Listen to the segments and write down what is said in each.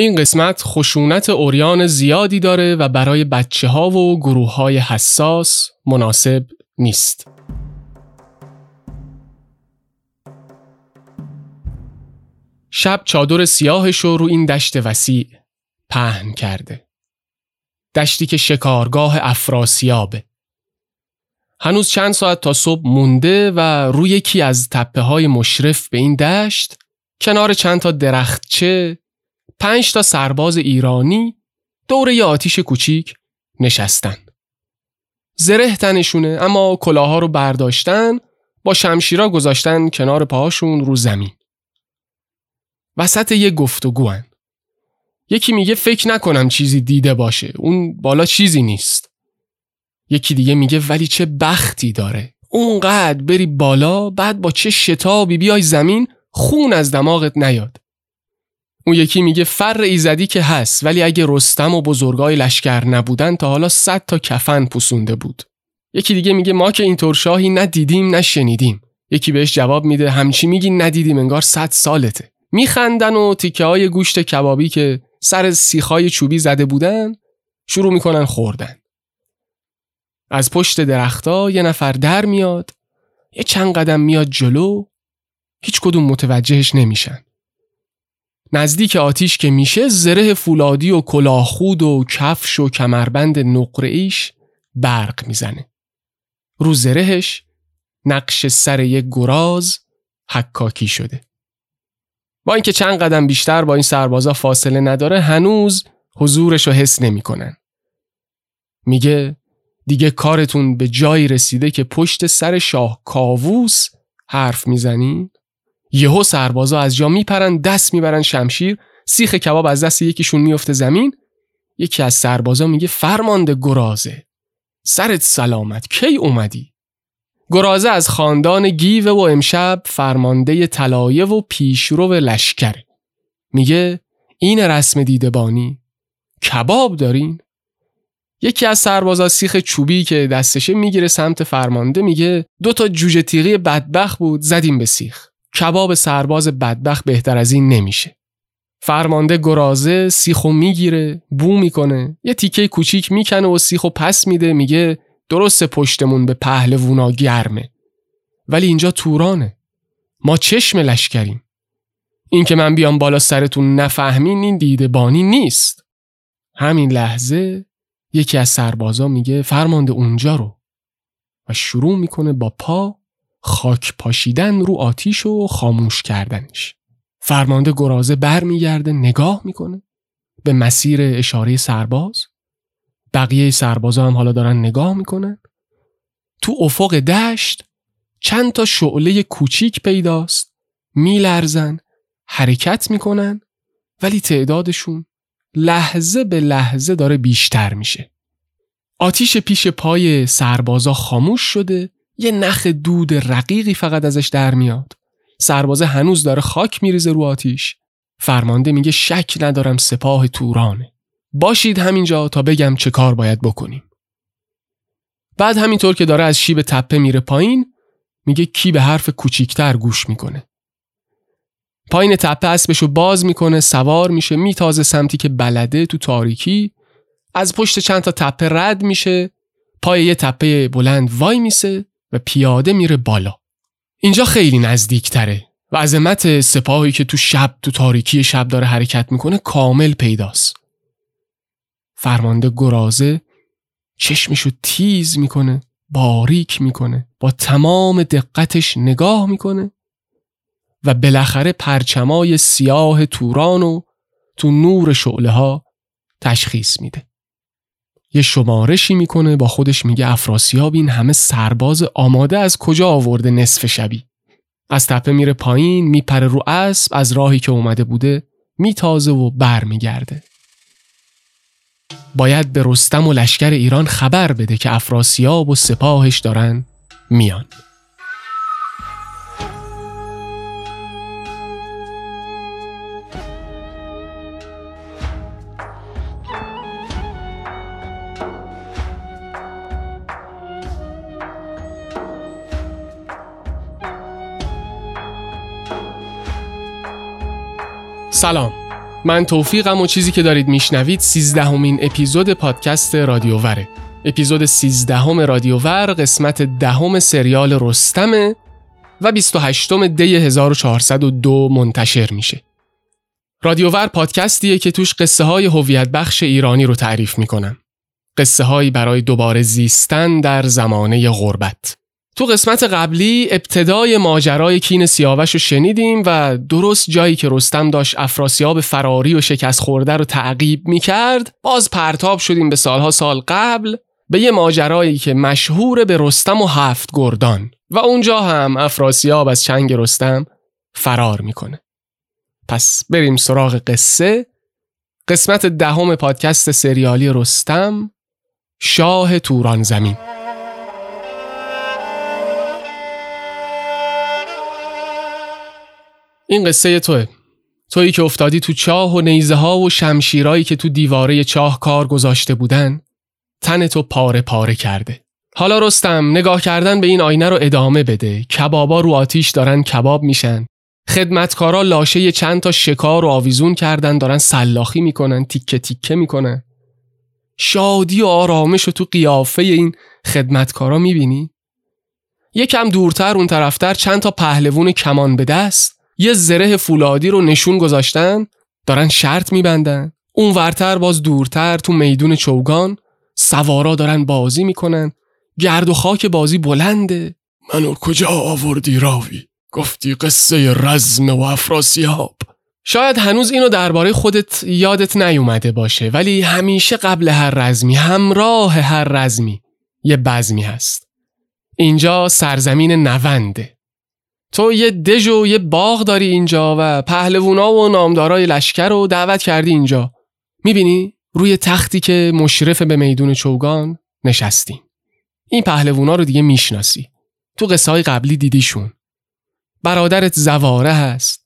این قسمت خشونت اوریان زیادی داره و برای بچه ها و گروه های حساس مناسب نیست. شب چادر سیاهش رو این دشت وسیع پهن کرده. دشتی که شکارگاه افراسیابه. هنوز چند ساعت تا صبح مونده و روی یکی از تپه های مشرف به این دشت کنار چند تا درختچه پنج تا سرباز ایرانی دور یه آتیش کوچیک نشستن. زره تنشونه اما کلاها رو برداشتن با شمشیرا گذاشتن کنار پاهاشون رو زمین. وسط یه گفتگو هن. یکی میگه فکر نکنم چیزی دیده باشه اون بالا چیزی نیست. یکی دیگه میگه ولی چه بختی داره. اونقدر بری بالا بعد با چه شتابی بیای زمین خون از دماغت نیاد. اون یکی میگه فر ایزدی که هست ولی اگه رستم و بزرگای لشکر نبودن تا حالا صد تا کفن پوسونده بود. یکی دیگه میگه ما که اینطور شاهی ندیدیم نشنیدیم. یکی بهش جواب میده همچی میگی ندیدیم انگار صد سالته. میخندن و تیکه های گوشت کبابی که سر سیخای چوبی زده بودن شروع می‌کنن خوردن. از پشت درختا یه نفر در میاد یه چند قدم میاد جلو هیچ کدوم متوجهش نمیشن. نزدیک آتیش که میشه زره فولادی و کلاهخود و کفش و کمربند نقره ایش برق می‌زنه. رو زرهش نقش سر یک گراز حکاکی شده. با اینکه چند قدم بیشتر با این سربازا فاصله نداره هنوز حضورش رو حس نمی‌کنن. میگه دیگه کارتون به جایی رسیده که پشت سر شاه کاووس حرف می‌زنین؟ یهو سربازا از جا میپرن دست می‌برن شمشیر سیخ کباب از دست یکیشون میفته زمین. یکی از سربازا میگه فرمانده گرازه سرت سلامت کی اومدی؟ گرازه از خاندان گیوه و امشب فرمانده طلایه و پیشرو لشکره میگه این رسم دیدبانی کباب دارین؟ یکی از سربازا سیخ چوبی که دستشه می‌گیره سمت فرمانده میگه دو تا جوجه تیغی بدبخ بود زدیم به سیخ. کباب سرباز بدبخت بهتر از این نمیشه. فرمانده گرازه سیخو می‌گیره بو می‌کنه یه تیکه کوچیک می‌کنه و سیخو پس میده میگه درست پشتمون به پهلوونا گرمه. ولی اینجا تورانه. ما چشم لشکریم. این که من بیام بالا سرتون نفهمین این دیده بانی نیست. همین لحظه یکی از سربازا میگه فرمانده اونجا رو. و شروع می‌کنه با پا خاک پاشیدن رو آتیش و خاموش کردنش. فرمانده گرازه برمیگرده نگاه می‌کنه. به مسیر اشاره سرباز. بقیه سربازا هم حالا دارن نگاه می‌کنن. تو افق دشت چند تا شعله کوچیک پیداست. میلرزن حرکت می‌کنن ولی تعدادشون لحظه به لحظه داره بیشتر میشه. آتیش پیش پای سربازا خاموش شده. یه نخ دود رقیقی فقط ازش در میاد. سربازه هنوز داره خاک میریزه رو آتیش. فرمانده میگه شک ندارم سپاه تورانه. باشید همینجا تا بگم چه کار باید بکنیم. بعد همینطور که داره از شیب تپه میره پایین میگه کی به حرف کوچیکتر گوش می‌کنه. پایین تپه اسبشو باز می‌کنه سوار میشه میتازه سمتی که بلده تو تاریکی. از پشت چند تا تپه رد میشه. پای یه تپه بلند وای میسه. و پیاده میره بالا. اینجا خیلی نزدیک تره و عظمت سپاهی که تو شب تو تاریکی شب داره حرکت می‌کنه کامل پیداست. فرمانده گرازه چشمشو تیز می‌کنه باریک می‌کنه با تمام دقتش نگاه می‌کنه و بالاخره پرچمای سیاه توران و تو نور شعله ها تشخیص میده. یه شمارشی می‌کنه با خودش میگه افراسیاب این همه سرباز آماده از کجا آورده نصف شبی؟ از تپه میره پایین میپره رو اسب از راهی که اومده بوده میتازه و بر میگرده باید به رستم و لشکر ایران خبر بده که افراسیاب و سپاهش دارن میان. سلام. من توفیقم و چیزی که دارید میشنوید سیزدهمین اپیزود پادکست رادیووره اپیزود سیزدهم رادیوور قسمت دهم سریال رستمه و 28 دی 1402 منتشر میشه. رادیوور پادکستیه که توش قصه های هویت بخش ایرانی رو تعریف می‌کنم. قصه هایی برای دوباره زیستن در زمانه غربت. تو قسمت قبلی ابتدای ماجرای کین سیاوش رو شنیدیم و درست جایی که رستم داشت افراسیاب فراری و شکست خورده رو تعقیب می کرد باز پرتاب شدیم به سالها سال قبل به یه ماجرایی که مشهور به رستم و هفت گردان. و اونجا هم افراسیاب از چنگ رستم فرار می‌کنه. پس بریم سراغ قصه. قسمت دهم پادکست سریالی رستم شاه توران زمین. این قصه توه. تویی که افتادی تو چاه و نیزه ها و شمشیرایی که تو دیواره چاه کار گذاشته بودن تن تو پاره پاره کرده. حالا رستم نگاه کردن به این آینه رو ادامه بده. کبابا رو آتیش دارن کباب میشن. خدمتکارا لاشه چند تا شکار و آویزون کردن دارن سلاخی می‌کنن تیکه تیکه می‌کنن. شادی و آرامش رو تو قیافه این خدمتکارا می‌بینی؟ یکم دورتر اون طرفتر چند تا پهلوون کمان به دست. یه زره فولادی رو نشون گذاشتن دارن شرط میبندن. اون ورتر باز دورتر تو میدون چوگان سوارا دارن بازی می‌کنن. گرد و خاک بازی بلنده. منو کجا آوردی راوی؟ گفتی قصه رزم و افراسیاب. شاید هنوز اینو درباره خودت یادت نیومده باشه ولی همیشه قبل هر رزمی همراه هر رزمی یه بزمی هست. اینجا سرزمین نونده. تو یه دژ و یه باغ داری اینجا و پهلوونا و نامدارای لشکر رو دعوت کردی اینجا. می‌بینی؟ روی تختی که مشرف به میدون چوگان نشستیم. این پهلوونا رو دیگه می‌شناسی. تو قصه های قبلی دیدیشون برادرت زواره هست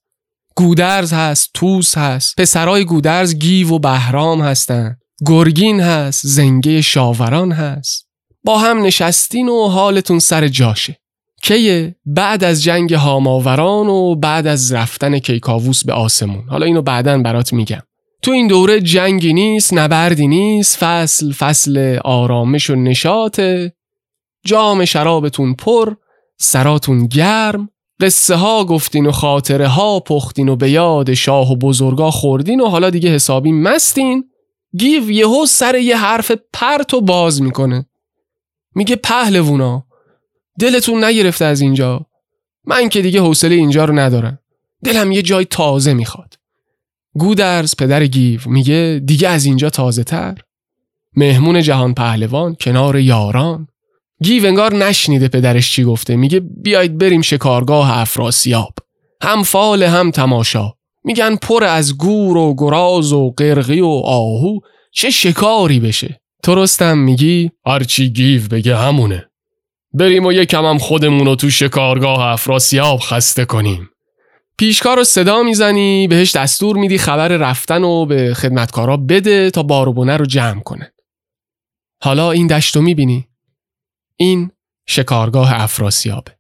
گودرز هست توس هست پسرای گودرز گیو و بهرام هستن گرگین هست زنگه شاوران هست. با هم نشستین و حالتون سر جاشه. کیه بعد از جنگ هاماوران و بعد از رفتن کیکاووس به آسمون. حالا اینو بعدا برات میگم. تو این دوره جنگی نیست نبردی نیست فصل فصل آرامش و نشاطه جام شرابتون پر سراتون گرم قصه ها گفتین و خاطره ها پختین و به یاد شاه و بزرگا خوردین و حالا دیگه حسابی مستین. گیو یهو سر یه حرف پرت و باز می‌کنه. میگه پهلوونا دلتون نگرفته از اینجا. من که دیگه حوصله اینجا رو ندارم. دلم یه جای تازه می‌خواد. گودرز پدر گیو میگه دیگه از اینجا تازه تر مهمون جهان پهلوان کنار یاران. گیو انگار نشنیده پدرش چی گفته. میگه بیاید بریم شکارگاه افراسیاب. هم فال هم تماشا. میگن پر از گور و گراز و قرقی و آهو. چه شکاری بشه. تو رستم میگی؟ هرچی گیو بگه همونه. بریم و یکم هم خودمون رو تو شکارگاه افراسیاب خسته کنیم. پیشکار رو صدا می‌زنی بهش دستور میدی خبر رفتن و به خدمتکارا بده تا بارو رو جمع کنه. حالا این دشت رو می‌بینی؟ این شکارگاه افراسیابه.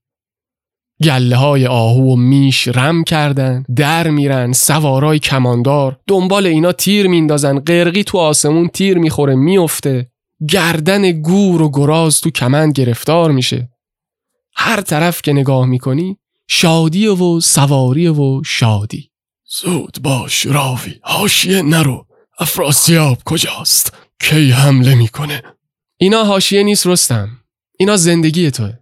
گله های آهو و میش رم کردن در میرن سوارای کماندار دنبال اینا تیر میندازن قرقی تو آسمون تیر می‌خوره میفته گردن گور و گراز تو کمند گرفتار میشه. هر طرف که نگاه می‌کنی شادی و سواری و شادی. زود باش راوی هاشیه نرو. افراسیاب کجاست؟ کی حمله می‌کنه؟ اینا هاشیه نیست رستم. اینا زندگی توه.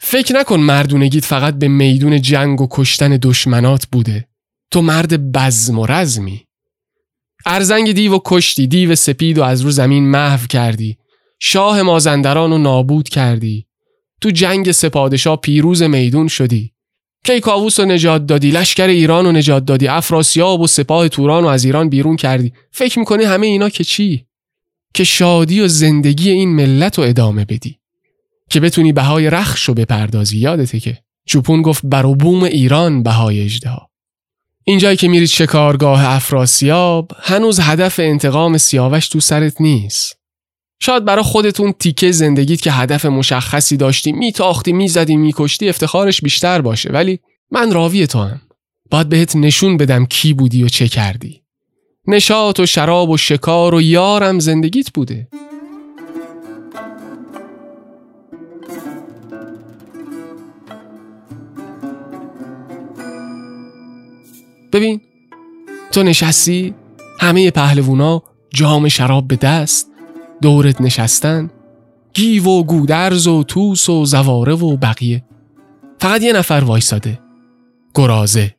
فکر نکن مردونگیت فقط به میدون جنگ و کشتن دشمنات بوده. تو مرد بزم و رزمی. ارزنگ دیو و کشتی دیو سپید و از رو زمین محو کردی. شاه مازندران رو نابود کردی. تو جنگ سپادشاه پیروز میدون شدی. کیکاووس رو نجات دادی لشکر ایران رو نجات دادی افراسیاب و سپاه توران رو از ایران بیرون کردی. فکر می‌کنی همه اینا که چی؟ که شادی و زندگی این ملت رو ادامه بدی. که بتونی بهای رخش رو بپردازی یادته که؟ چوپون گفت بروبوم ایران بهای اجده اینجایی که میرید شکارگاه افراسیاب هنوز هدف انتقام سیاوش تو سرت نیست. شاید برای خودتون تیکه زندگیت که هدف مشخصی داشتی میتاختی می‌زدی میکشتی افتخارش بیشتر باشه. ولی من راوی تو هم باید بهت نشون بدم کی بودی و چه کردی. نشاط و شراب و شکار و یارم زندگیت بوده. ببین تو نشستی همه پهلوونا جام شراب به دست دورت نشستن گیو و گودرز و توس و زواره و بقیه. فقط یه نفر وایساده گرازه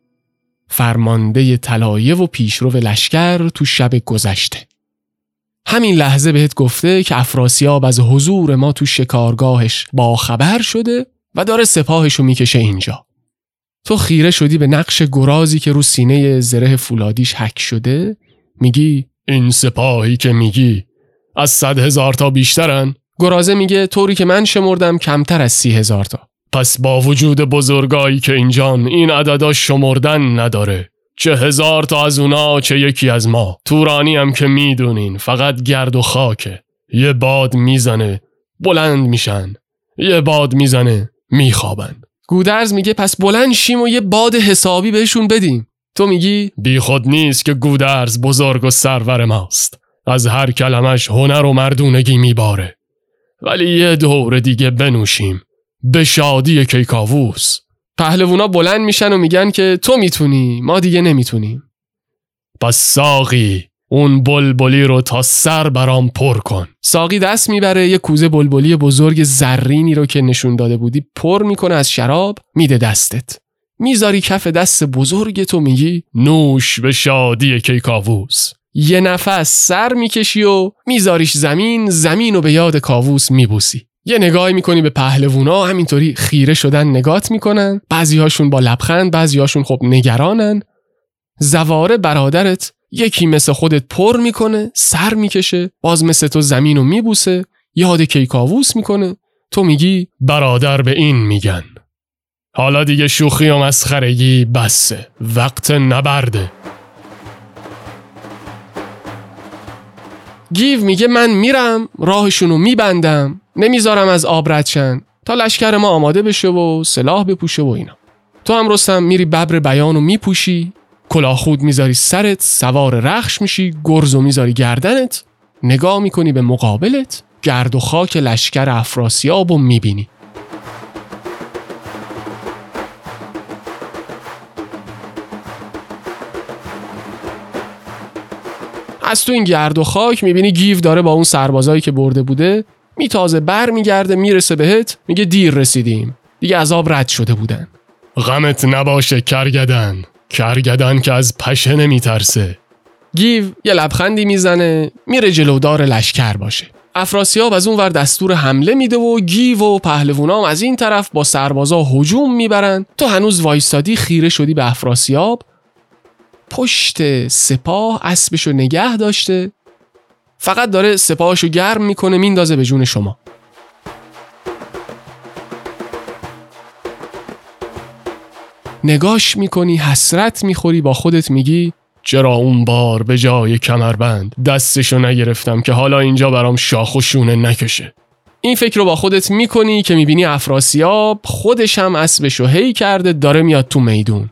فرمانده طلایه و پیشرو لشکر تو شب گذشته. همین لحظه بهت گفته که افراسیاب از حضور ما تو شکارگاهش با خبر شده و داره سپاهشو می‌کشه اینجا. تو خیره شدی به نقش گرازی که رو سینه زره فولادیش حک شده؟ میگی این سپاهی که میگی از صد هزار تا بیشترن؟ گرازه میگه طوری که من شمردم کمتر از سی هزار تا. پس با وجود بزرگایی که اینجان این عددا شمردن نداره چه هزار تا از اونا چه یکی از ما. تورانی هم که می‌دونین فقط گرد و خاکه. یه باد می‌زنه بلند میشن. یه باد می‌زنه میخوابن. گودرز میگه پس بلند شیم و یه باد حسابی بهشون بدیم. تو میگی؟ بی خود نیست که گودرز بزرگ و سرور ماست. از هر کلمش هنر و مردونگی میباره. ولی یه دور دیگه بنوشیم. به شادی کیکاووس. پهلوونا بلند میشن و میگن که تو می‌تونی ما دیگه نمی‌تونیم. پس ساقی. اون بلبلی رو تا سر برام پر کن. ساقی دست می‌بره یه کوزه بلبلی بزرگ زرینی رو که نشون داده بودی پر می‌کنه از شراب میده دستت. می‌ذاری کف دست بزرگ تو میگی نوش به شادی کیکاووس. یه نفس سر می‌کشی و میذاریش زمین زمین و به یاد کاووس میبوسی. یه نگاهی می‌کنی به پهلوونا همینطوری خیره شدن نگات می‌کنن. بعضی هاشون با لبخند بعضی هاشون خب نگرانن. زواره برادرت یکی مثل خودت پر می‌کنه سر می‌کشه باز مثل تو زمین رو میبوسه یاد کیکاووس می‌کنه. تو میگی برادر به این میگن. حالا دیگه شوخی و مسخرگی بسه. وقت نبرده. گیو میگه من میرم راهشونو میبندم. نمی‌ذارم از آب ردشن تا لشکر ما آماده بشه و سلاح بپوشه و اینا. تو هم رستم میری ببر بیانو میپوشی. کلاه خود می‌ذاری سرت سوار رخش میشی گرز و می‌ذاری گردنت. نگاه می‌کنی به مقابلت گرد و خاک لشکر افراسیاب و می‌بینی. از تو این گرد و خاک می‌بینی گیو داره با اون سربازایی که برده بوده. میتازه بر میگرده می‌رسه بهت میگه دیر رسیدیم. دیگه عذاب رد شده بودن. غمت نباشه کرگدن. کرگدن که از پشه نمیترسه. گیو یه لبخندی می‌زنه میره جلودار لشکر باشه. افراسیاب از اون ور دستور حمله میده و گیو و پهلوونام از این طرف با سربازا هجوم می‌برن. تو هنوز وایستادی خیره شدی به افراسیاب؟ پشت سپاه اسبشو نگه داشته. فقط داره سپاهشو گرم می‌کنه میندازه به جون شما. نگاش می‌کنی حسرت می‌خوری با خودت میگی چرا اون بار به جای کمربند دستشو نگرفتم که حالا اینجا برام شاخ و شونه نکشه؟ این فکر رو با خودت می‌کنی که می‌بینی افراسیاب خودش هم اسبشو هی کرده داره میاد تو میدون.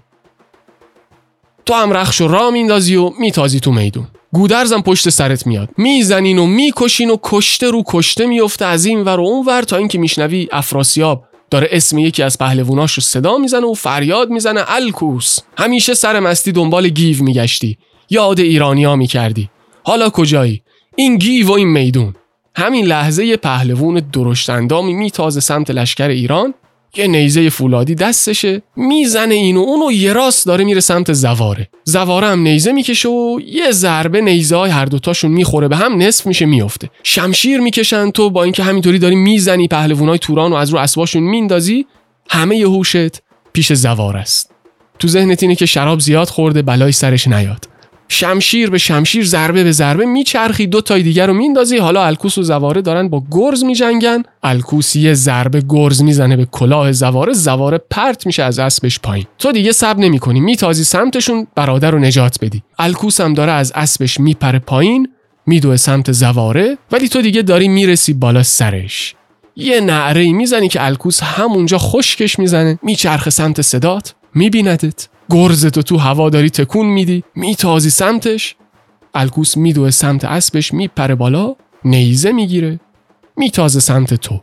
تو هم رخش و را میندازی و میتازی تو میدون. گودرزم پشت سرت میاد. می‌زنین و می‌کشین و کشته رو کشته میفته از این ور و اون ور تا اینکه میشنوی افراسیاب داره اسم یکی از پهلووناش رو صدا می‌زنه و فریاد می‌زنه الکوس. همیشه سر مستی دنبال گیو میگشتی. یاد ایرانیا می‌کردی. حالا کجایی؟ این گیو و این میدون. همین لحظه پهلوون درشتندامی میتازه سمت لشکر ایران یه نیزه فولادی دستشه می‌زنه اینو اونو یه راست داره میره سمت زواره. زواره هم نیزه می‌کشه و یه ضربه نیزه های هر دوتاشون می‌خوره به هم نصف میشه میفته شمشیر می‌کشن تو با اینکه همینطوری داری می‌زنی پهلوونای توران و از رو اسباشون میندازی همه هوشت پیش زوار است. تو ذهنت اینه که شراب زیاد خورده بلای سرش نیاد. شمشیر به شمشیر ضربه به ضربه میچرخی دو تای دیگر رو میندازی. حالا الکوس و زواره دارن با گرز میجنگن. الکوس یه ضربه گرز می‌زنه به کلاه زواره زواره پرت میشه از اسبش پایین. تو دیگه صبر نمی‌کنی میتازی سمتشون برادر رو نجات بدی. الکوس هم داره از اسبش میپره پایین میدوه سمت زواره ولی تو دیگه داری می‌رسی بالا سرش. یه نعره می‌زنی که الکوس همونجا خشکش می‌زنه میچرخه سمت صدات میبیندت. گرزتو تو هوا داری تکون میدی میتازی سمتش. الکوس میدوه سمت اسبش میپره بالا نیزه می‌گیره میتازه سمت تو.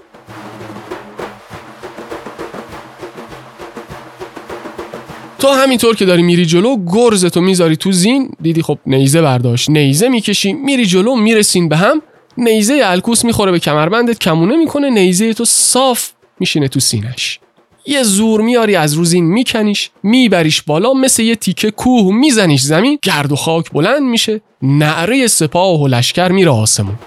تو همینطور که داری میری جلو گرزتو می‌ذاری تو زین. دیدی خب نیزه برداشت نیزه می‌کشی میری جلو می‌رسین به هم. نیزه الکوس می‌خوره به کمربندت کمونه می‌کنه نیزه تو صاف میشینه تو سینش. یه زور میاری از روزین میکنیش میبریش بالا مثل یه تیکه کوه میزنیش زمین گرد و خاک بلند میشه نعره سپاه و لشکر میره آسمون.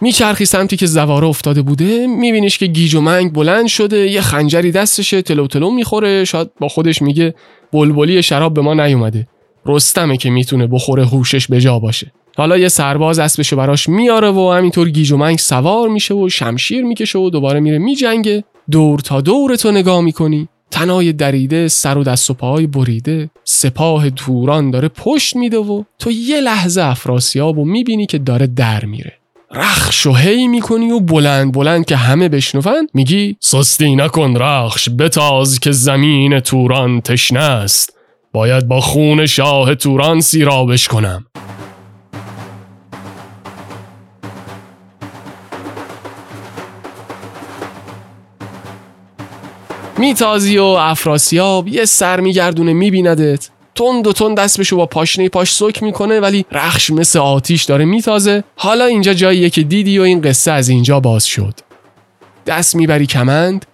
میچرخی سمتی که زواره افتاده بوده میبینیش که گیج و منگ بلند شده یه خنجری دستشه تلو تلو می‌خوره شاید با خودش میگه بلبلی شراب به ما نیومده. رستمه که می‌تونه بخوره هوشش به جا باشه. حالا یه سرباز اسبشو براش میاره و همینطور گیج و منگ سوار میشه و شمشیر می‌کشه و دوباره میره میجنگه. دور تا دور تو نگاه می‌کنی. تنای دریده سر و دست و پاهای بریده. سپاه توران داره پشت میده و تو یه لحظه افراسیاب و می‌بینی که داره در میره. رخش و هی می‌کنی و بلند بلند که همه بشنون. میگی سستی نکن رخش بتاز که زمین توران تشنه است. باید با خون شاه توران سیرابش کنم. میتازی و افراسیاب یه سر میگردونه میبیندت. تند و تند دستشو با پاشنه پاش سک می‌کنه ولی رخش مثل آتیش داره میتازه. حالا اینجا جاییه که دیدی و این قصه از اینجا باز شد. دست می‌بری کمند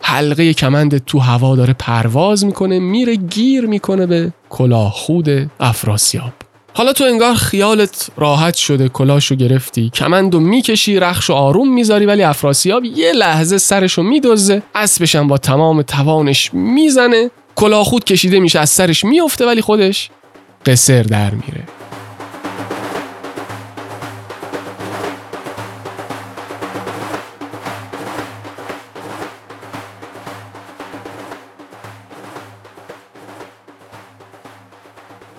حلقه کمند تو هوا داره پرواز می‌کنه میره گیر می‌کنه به کلاه خود افراسیاب. حالا تو انگار خیالت راحت شده کلاشو گرفتی. کمندو می‌کشی رخشو آروم می‌ذاری ولی افراسیاب یه لحظه سرشو میدوزه اسبشم با تمام توانش می‌زنه. کلاه خود کشیده میشه از سرش میفته ولی خودش قصر در میره.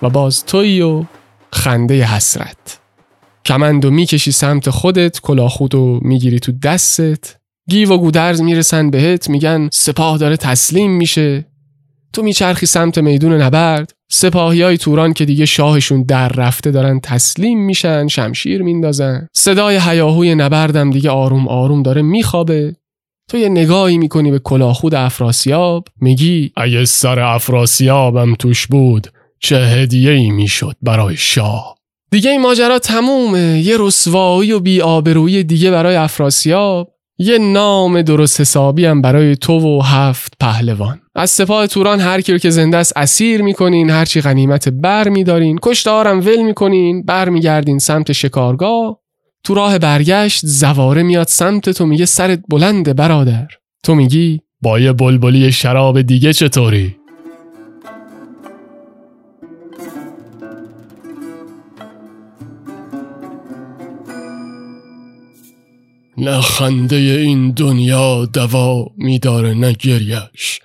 و باز توی و خنده حسرت. کمندو می‌کشی سمت خودت کلاه خودو می‌گیری تو دستت. گیو و گودرز می‌رسن بهت میگن سپاه داره تسلیم میشه. تو میچرخی سمت میدون نبرد. سپاهی های توران که دیگه شاهشون در رفته دارن تسلیم میشن شمشیر میندازن. صدای هیاهوی نبردم دیگه آروم آروم داره میخوابه. تو یه نگاهی می‌کنی به کلاهخود افراسیاب میگی اگه سر افراسیابم توش بود چه هدیه ای می‌شد برای شاه. دیگه این ماجرا تمومه. یه رسوایی و بیآبرویی دیگه برای افراسیاب. یه نام درست حسابی هم برای تو و هفت پهلوان. از سپاه توران هر کی که زنده است اسیر می‌کنین هرچی غنیمت بر میدارین. کشتارم ول می‌کنین برمیگردین سمت شکارگاه. تو راه برگشت زواره میاد سمت تو میگه سرت بلنده برادر. تو میگی با یه بلبلی شراب دیگه چطوری؟ نه خنده این دنیا دوا میداره نه گریش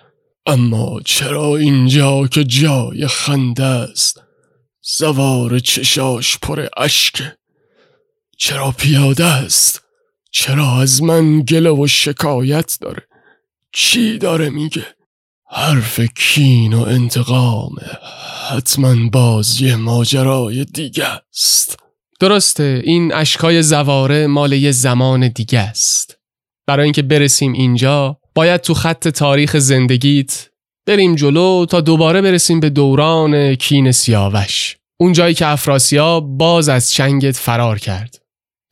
اما چرا اینجا که جای خنده است؟ زوار چشاش پر اشکه چرا پیاده است؟ چرا از من گله و شکایت داره؟ چی داره میگه؟ حرف کین و انتقامه حتما باز یه ماجرای دیگه است. درسته این اشکای زواره مال یه زمان دیگه است. برای اینکه برسیم اینجا باید تو خط تاریخ زندگیت بریم جلو تا دوباره برسیم به دوران کین سیاوش. اون جایی که افراسیاب باز از چنگت فرار کرد.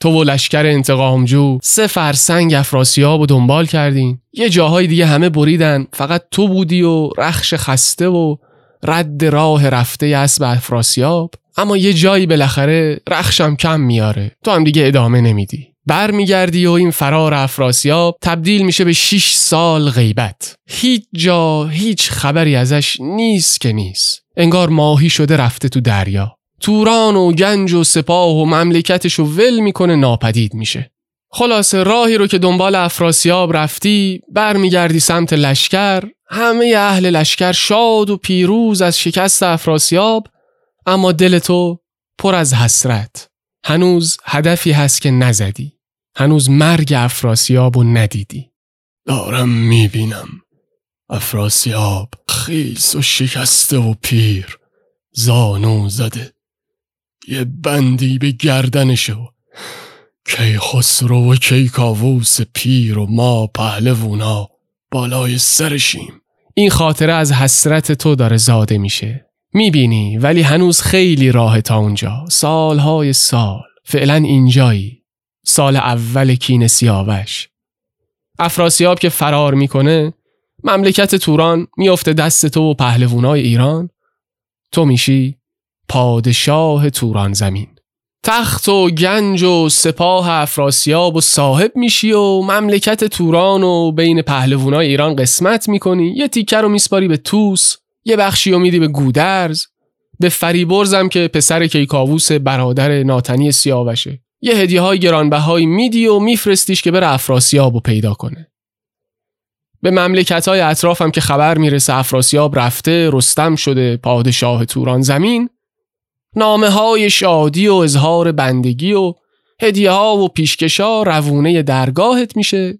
تو و لشکر انتقامجو سه فرسنگ افراسیاب و دنبال کردین یه جاهای دیگه همه بریدن. فقط تو بودی و رخش خسته و رد راه رفته اسب افراسیاب اما یه جایی بالاخره رخشم کم میاره. تو هم دیگه ادامه نمیدی. برمیگردی و این فرار افراسیاب تبدیل میشه به 6 سال غیبت. هیچ جا هیچ خبری ازش نیست که نیست. انگار ماهی شده رفته تو دریا. توران و گنج و سپاه و مملکتش رو ول می‌کنه ناپدید میشه. خلاصه راهی رو که دنبال افراسیاب رفتی برمیگردی سمت لشکر همه اهل لشکر شاد و پیروز از شکست افراسیاب اما دل تو پر از حسرت. هنوز هدفی هست که نزدی. هنوز مرگ افراسیاب و ندیدی. دارم می‌بینم. افراسیاب خیس و شکسته و پیر. زانو زده. یه بندی به گردنشو کی خسرو و کی کاووس پیر و ما پهلوونا بالای سرشیم. این خاطره از حسرت تو داره زاده میشه. می‌بینی ولی هنوز خیلی راه تا اونجا. سالهای سال. فعلا اینجایی. سال اول کین سیاوش. افراسیاب که فرار می‌کنه مملکت توران میافته دست تو و پهلوانای ایران. تو میشی پادشاه توران زمین. تخت و گنج و سپاه افراسیاب و صاحب میشی و مملکت توران و بین پهلوانای ایران قسمت می‌کنی. یه تیکه رو میسپاری به توس یه بخشی رو میدی به گودرز. به فریبرزم که پسر کیکاووس برادر ناتنی سیاوشه. یه هدیه های گرانبهایی میدی و میفرستیش که بره افراسیاب و پیدا کنه. به مملکت های اطرافم که خبر می‌رسه افراسیاب رفته رستم شده پادشاه توران زمین. نامه های شادی و اظهار بندگی و هدیه ها و پیشکشا روونه درگاهت میشه.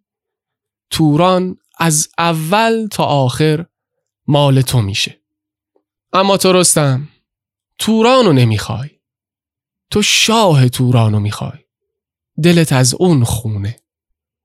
توران از اول تا آخر مال تو میشه. اما تو رستم تورانو نمی‌خوای. تو شاه تورانو می‌خوای. دلت از اون خونه.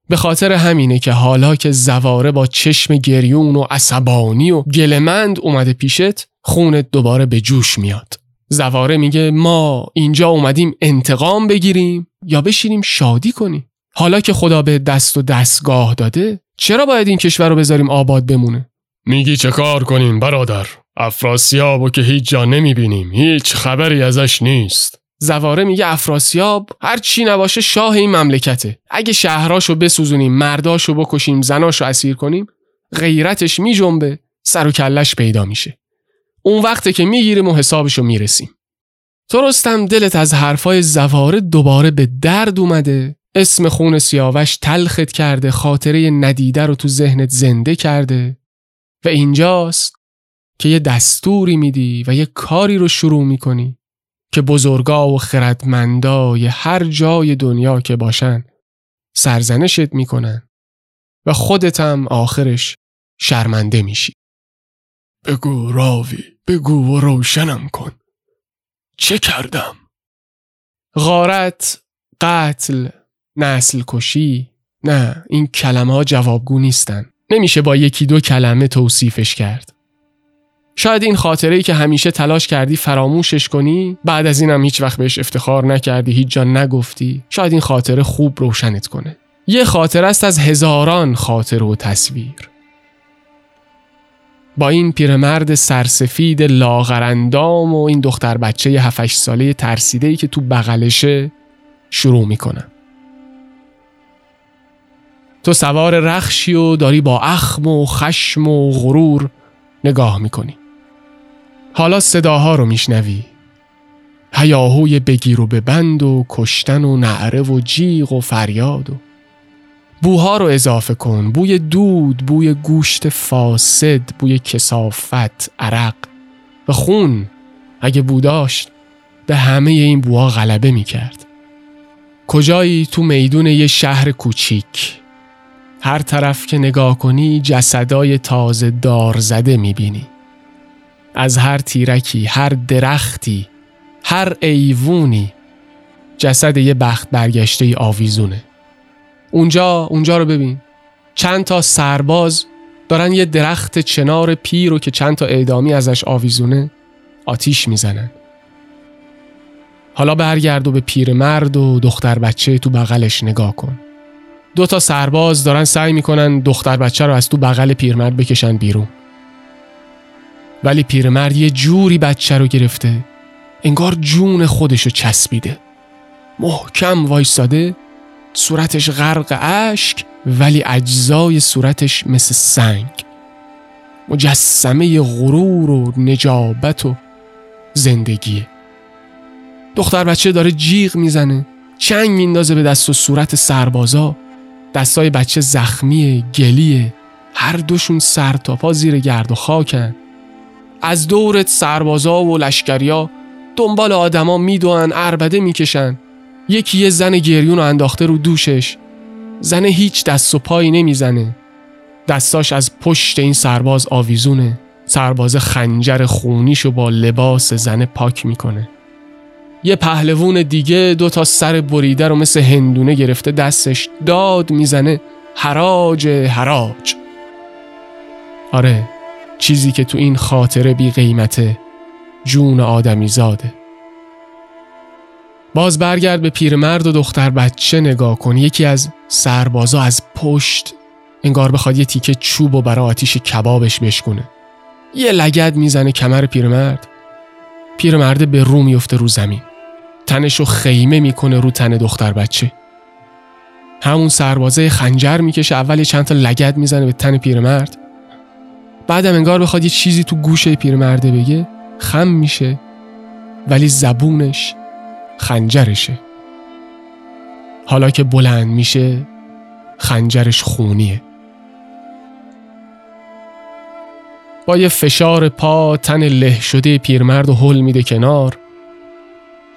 به خاطر همینه که حالا که زواره با چشم گریون و عصبانی و گلمند اومده پیشت خونت دوباره به جوش میاد. زواره میگه ما اینجا اومدیم انتقام بگیریم یا بشینیم شادی کنیم. حالا که خدا به دست و دستگاه داده چرا باید این کشور رو بذاریم آباد بمونه؟ میگی چه کار کنیم برادر؟ افراسیاب که هیچ جا نمی‌بینیم هیچ خبری ازش نیست. زواره میگه افراسیاب هر چی نباشه شاه این مملکته. اگه شهراشو بسوزونیم مرداشو بکشیم زناشو اسیر کنیم غیرتش میجنبه سر و کلش پیدا میشه. اون وقته که می‌گیریم و حسابشو می‌رسیم. تو رستم دلت از حرفای زواره دوباره به درد اومده. اسم خون سیاوش تلخت کرده خاطره ندیده رو تو ذهنت زنده کرده. و اینجاست که یه دستوری میدی و یه کاری رو شروع می‌کنی که بزرگا و خردمندای هر جای دنیا که باشن سرزنشت می‌کنن. و خودتم آخرش شرمنده میشی. بگو راوی بگو و روشنم کن. چه کردم؟ غارت قتل نسل کشی؟ نه این کلمه ها جوابگو نیستن. نمیشه با یکی دو کلمه توصیفش کرد. شاید این خاطره ای که همیشه تلاش کردی فراموشش کنی بعد از اینم هیچ وقت بهش افتخار نکردی هیچ جا نگفتی. شاید این خاطره خوب روشنت کنه. یه خاطره است از هزاران خاطر و تصویر. با این پیرمرد سرسفید لاغرندام و این دختر بچه 7 ساله ترسیده ای که تو بغلشه شروع می‌کنم تو سوار رخشی و داری با اخم و خشم و غرور نگاه می‌کنی. حالا صداها رو میشنوی. هیاهوی بگیر و ببند و کشتن و نعره و جیغ و فریاد و بوها رو اضافه کن. بوی دود بوی گوشت فاسد بوی کسافت عرق و خون. اگه بوداشت به همه این بوها غلبه می‌کرد. کجایی تو میدون یه شهر کوچیک؟ هر طرف که نگاه کنی جسدای تازه دار زده می‌بینی. از هر تیرکی هر درختی هر ایوونی جسد یه بخت برگشته ای آویزونه. اونجا اونجا رو ببین. چند تا سرباز دارن یه درخت چنار پیر رو که چند تا اعدامی ازش آویزونه آتیش می‌زنن. حالا برگرد و به پیرمرد و دختر بچه تو بغلش نگاه کن. دو تا سرباز دارن سعی می‌کنن دختر بچه رو از تو بغل پیرمرد بکشن بیرون. ولی پیرمرد یه جوری بچه رو گرفته انگار جون خودشو چسبیده. محکم وایستاده صورتش غرق اشک ولی اجزای صورتش مثل سنگ. مجسمه غرور و نجابت و زندگیه. دختر بچه داره جیغ می‌زنه چنگ میندازه به دست و صورت سربازا. دستای بچه زخمی گلیه. هر دوشون سر تا پا زیر گرد و خاکن. از دورت سربازا و لشکریا دنبال آدما میدوان اربده می‌کشن. یکی یه زن گریون رو انداخته رو دوشش. زن هیچ دست و پایی نمی‌زنه. دستاش از پشت این سرباز آویزونه. سرباز خنجر خونیشو با لباس زن پاک می‌کنه. یه پهلوون دیگه دو تا سر بریده رو مثل هندونه گرفته دستش داد می‌زنه. حراج حراج. آره چیزی که تو این خاطره بی قیمته جون آدمی زاده باز برگرد به پیرمرد و دختر بچه نگاه کن. یکی از سربازا از پشت انگار بخواد یه تیکه چوب و برای آتیش کبابش بشکنه یه لگد می‌زنه کمر پیرمرد. پیرمرد به رو میفته رو زمین. تنشو خیمه می‌کنه رو تن دختر بچه. همون سربازه خنجر می‌کشه اول چند تا لگد می‌زنه به تن پیرمرد. بعدم انگار بخواد یه چیزی تو گوشه پیرمرده بگه خم میشه ولی زبونش خنجرشه. حالا که بلند میشه خنجرش خونیه. با یه فشار پا تن له شده پیرمرد و حل میده کنار.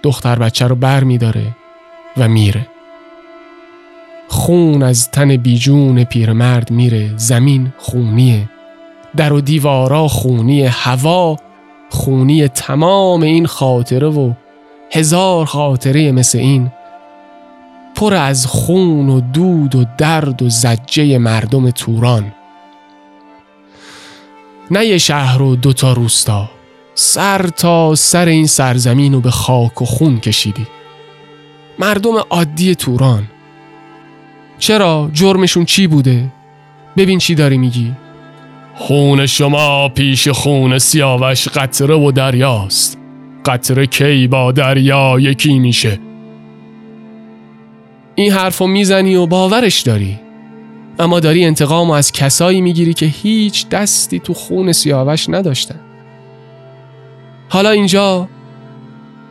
دختر بچه رو بر میداره و میره. خون از تن بیجون پیرمرد میره. زمین خونیه. در و دیوارا خونی هوا خونی تمام این خاطره و هزار خاطره مثل این پر از خون و دود و درد و زجه مردم توران. نه یه شهر و دوتا روستا. سر تا سر این سرزمین رو به خاک و خون کشیدی. مردم عادی توران. چرا؟ جرمشون چی بوده؟ ببین چی داری میگی. خون شما پیش خون سیاوش قطره و دریاست. قطره کی با دریا یکی میشه. این حرفو می‌زنی و باورش داری. اما داری انتقام از کسایی می‌گیری که هیچ دستی تو خون سیاوش نداشتن. حالا اینجا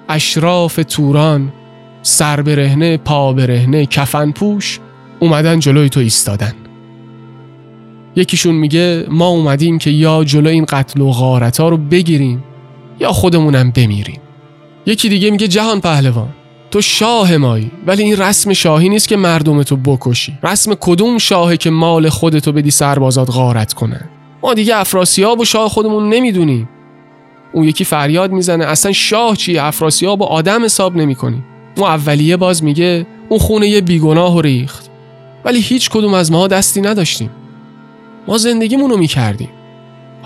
اشراف توران سر برهنه پا برهنه کفن پوش اومدن جلوی تو ایستادن. یکیشون میگه ما اومدیم که یا جلو این قتل و غارت ها رو بگیریم یا خودمونم بمیریم. یکی دیگه میگه جهان پهلوان تو شاه مایی ولی این رسم شاهی نیست که مردم تو بکشی. رسم کدوم شاهه که مال خودتو بدی سربازات غارت کنن؟ ما دیگه افراسیاب و شاه خودمون نمی‌دونیم. اون یکی فریاد می‌زنه اصلا شاه چی؟ افراسیاب و آدم حساب نمی‌کنی. اون اولیه باز میگه اون خونه یه بیگناه و ریخت. ولی هیچ کدوم از ما دستی نداشتیم. ما زندگیمونو می‌کردیم.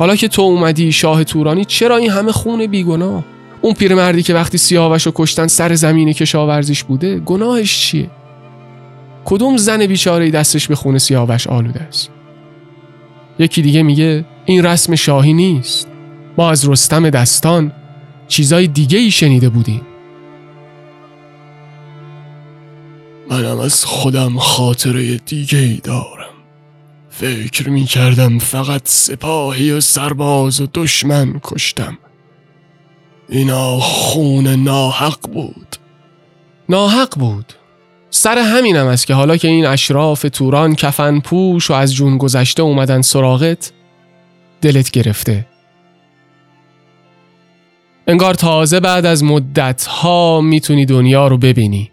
حالا که تو اومدی شاه تورانی چرا این همه خون بیگناه؟ اون پیرمردی که وقتی سیاوش رو کشتن سر زمین کشاورزیش بوده گناهش چیه؟ کدوم زن بیچاره دستش به خون سیاوش آلوده است؟ یکی دیگه میگه این رسم شاهی نیست. ما از رستم دستان چیزای دیگه ای شنیده بودیم. منم از خودم خاطره دیگه ای دارم. فکر می کردم فقط سپاهی و سرباز و دشمن کشتم. اینا خون ناحق بود. ناحق بود. سر همینم است که حالا که این اشراف توران کفن پوش و از جون گذشته اومدن سراغت دلت گرفته. انگار تازه بعد از مدت ها می‌تونی دنیا رو ببینی.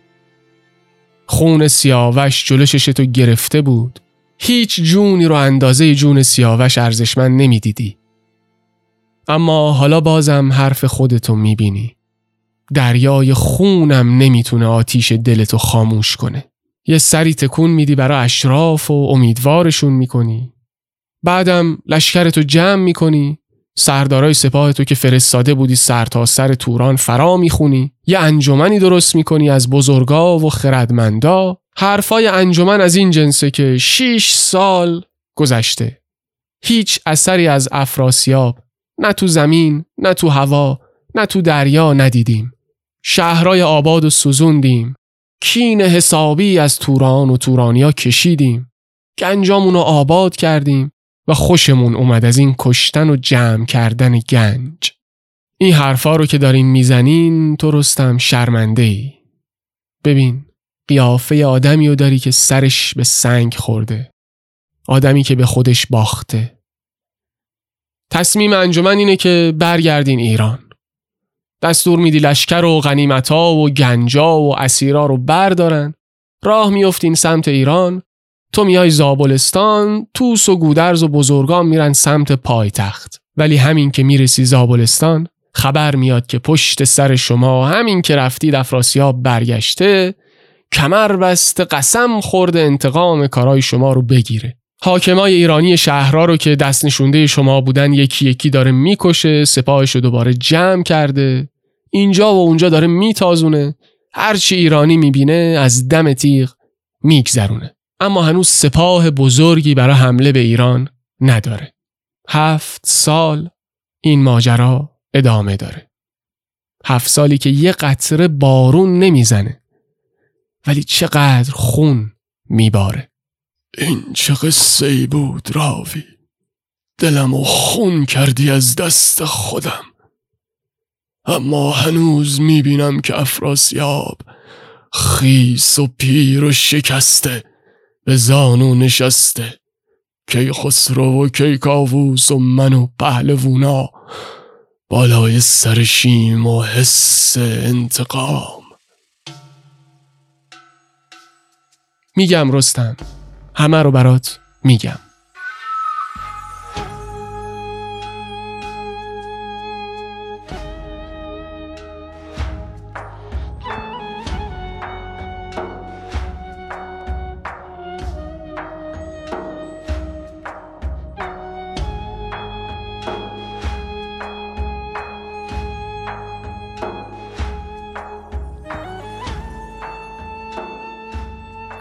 خون سیاوش جلو تو گرفته بود. هیچ جونی رو اندازه جون سیاوش ارزشمند نمی‌دیدی. اما حالا بازم حرف خودتو می‌بینی. دریای خونم نمی‌تونه آتیش دلتو خاموش کنه. یه سری تکون میدی برای اشراف و امیدوارشون می‌کنی. بعدم لشکرتو جمع می‌کنی. سردارای سپاه تو که فرستاده بودی سر تا سر توران فرا می‌خونی. یه انجمنی درست می‌کنی از بزرگا و خردمندا. حرفای انجمن از این جنسه که شیش سال گذشته. هیچ اثری از افراسیاب نه تو زمین نه تو هوا نه تو دریا ندیدیم. شهرهای آباد و سوزوندیم. کین حسابی از توران و تورانیا کشیدیم. گنجامون رو آباد کردیم و خوشمون اومد از این کشتن و جمع کردن گنج. این حرفا رو که دارین می‌زنین تو رستم شرمنده ای ببین قیافه آدمی رو داری که سرش به سنگ خورده. آدمی که به خودش باخته. تصمیم انجمن اینه که برگردین ایران. دستور میدی لشکر و غنیمتا و گنجا و اسیرا رو بردارن. راه میفتین سمت ایران. تو میای زابلستان توس و گودرز و بزرگان میرن سمت پایتخت. ولی همین که می‌رسی زابلستان خبر میاد که پشت سر شما همین که رفتید افراسیاب برگشته کمر بست قسم خورده انتقام کارای شما رو بگیره. حاکمای ایرانی شهرها رو که دست نشونده شما بودن یکی یکی داره می‌کشه سپاهش رو دوباره جمع کرده. اینجا و اونجا داره میتازونه. هرچی ایرانی می‌بینه از دم تیغ میگذرونه. اما هنوز سپاه بزرگی برای حمله به ایران نداره. هفت سال این ماجرا ادامه داره. هفت سالی که یه قطره بارون نمی‌زنه. ولی چقدر خون میباره. این چه قصه بود راوی؟ دلم و خون کردی از دست خودم. اما هنوز می‌بینم که افراسیاب خیس و پیر و شکسته به زانو نشسته. کی خسرو و کی کاووس و من و پهلوونا بالای سر شیم و حس انتقام. میگم رستم. همه رو برات میگم.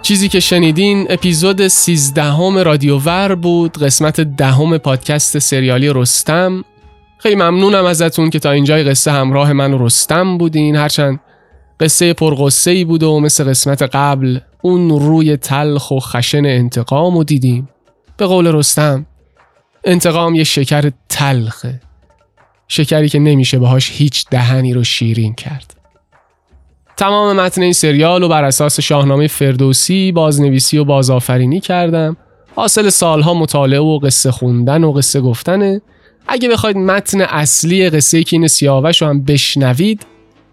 چیزی که شنیدین اپیزود 13 همه رادیو ور بود قسمت دهم پادکست سریالی رستم. خیلی ممنونم ازتون که تا اینجای قصه همراه من رستم بودین. هرچند قصه پرقصه ای بود و مثل قسمت قبل اون روی تلخ و خشن انتقام رو دیدیم. به قول رستم انتقام یه شکر تلخه. شکری که نمیشه باهاش هیچ دهنی رو شیرین کرد. تمام متن این سریال رو بر اساس شاهنامه فردوسی بازنویسی و بازآفرینی کردم. حاصل سالها مطالعه و قصه خوندن و قصه گفتنه. اگه بخواید متن اصلی قصه کین سیاوش رو هم بشنوید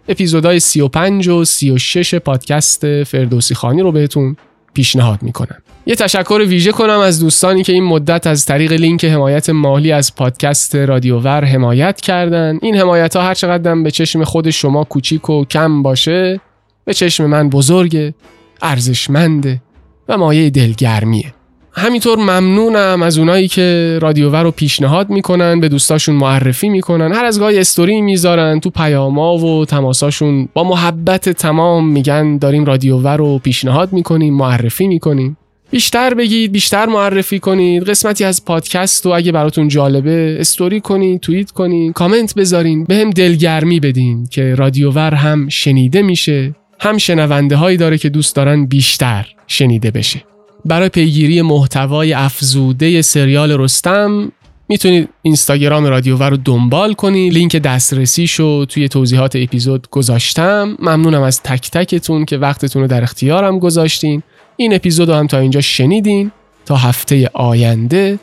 اپیزودهای 35 و 36 پادکست فردوسی خانی رو بهتون پیشنهاد می‌کنم. یه تشکر ویژه کنم از دوستانی که این مدت از طریق لینک حمایت مالی از پادکست رادیوور حمایت کردن. این حمایت ها هر چقدر به چشم خود شما کوچیک و کم باشه به چشم من بزرگه ارزشمنده و مایه دلگرمیه. همینطور ممنونم از اونایی که رادیوور رو پیشنهاد می‌کنن به دوستاشون معرفی می‌کنن. هر از گاهی استوری می‌ذارن تو پیاما و تماساشون. با محبت تمام میگن داریم رادیوور رو پیشنهاد می‌کنیم معرفی می‌کنیم. بیشتر بگید بیشتر معرفی کنید. قسمتی از پادکست و اگه براتون جالبه استوری کنید توییت کنید کامنت بذارین به هم دلگرمی بدین که رادیوور هم شنیده میشه هم شنونده هایی داره که دوست دارن بیشتر شنیده بشه. برای پیگیری محتوای افزوده سریال رستم می‌تونید اینستاگرام رادیوور رو دنبال کنید. لینک دسترسیشو توی توضیحات اپیزود گذاشتم. ممنونم از تک تکتون که وقتتون رو در اختیارم گذاشتین. این اپیزود هم تا اینجا شنیدین. تا هفته آینده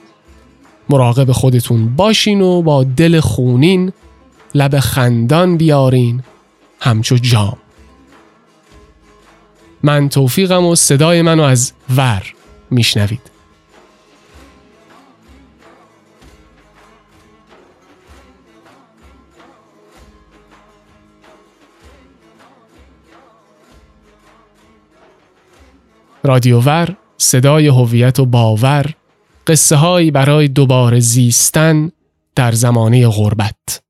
مراقب خودتون باشین و با دل خونین لب خندان بیارین. همچو جام. من توفیقم و صدای منو از ور میشنوید. رادیوور صدای هویت و باور قصه هایی برای دوباره زیستن در زمانه غربت.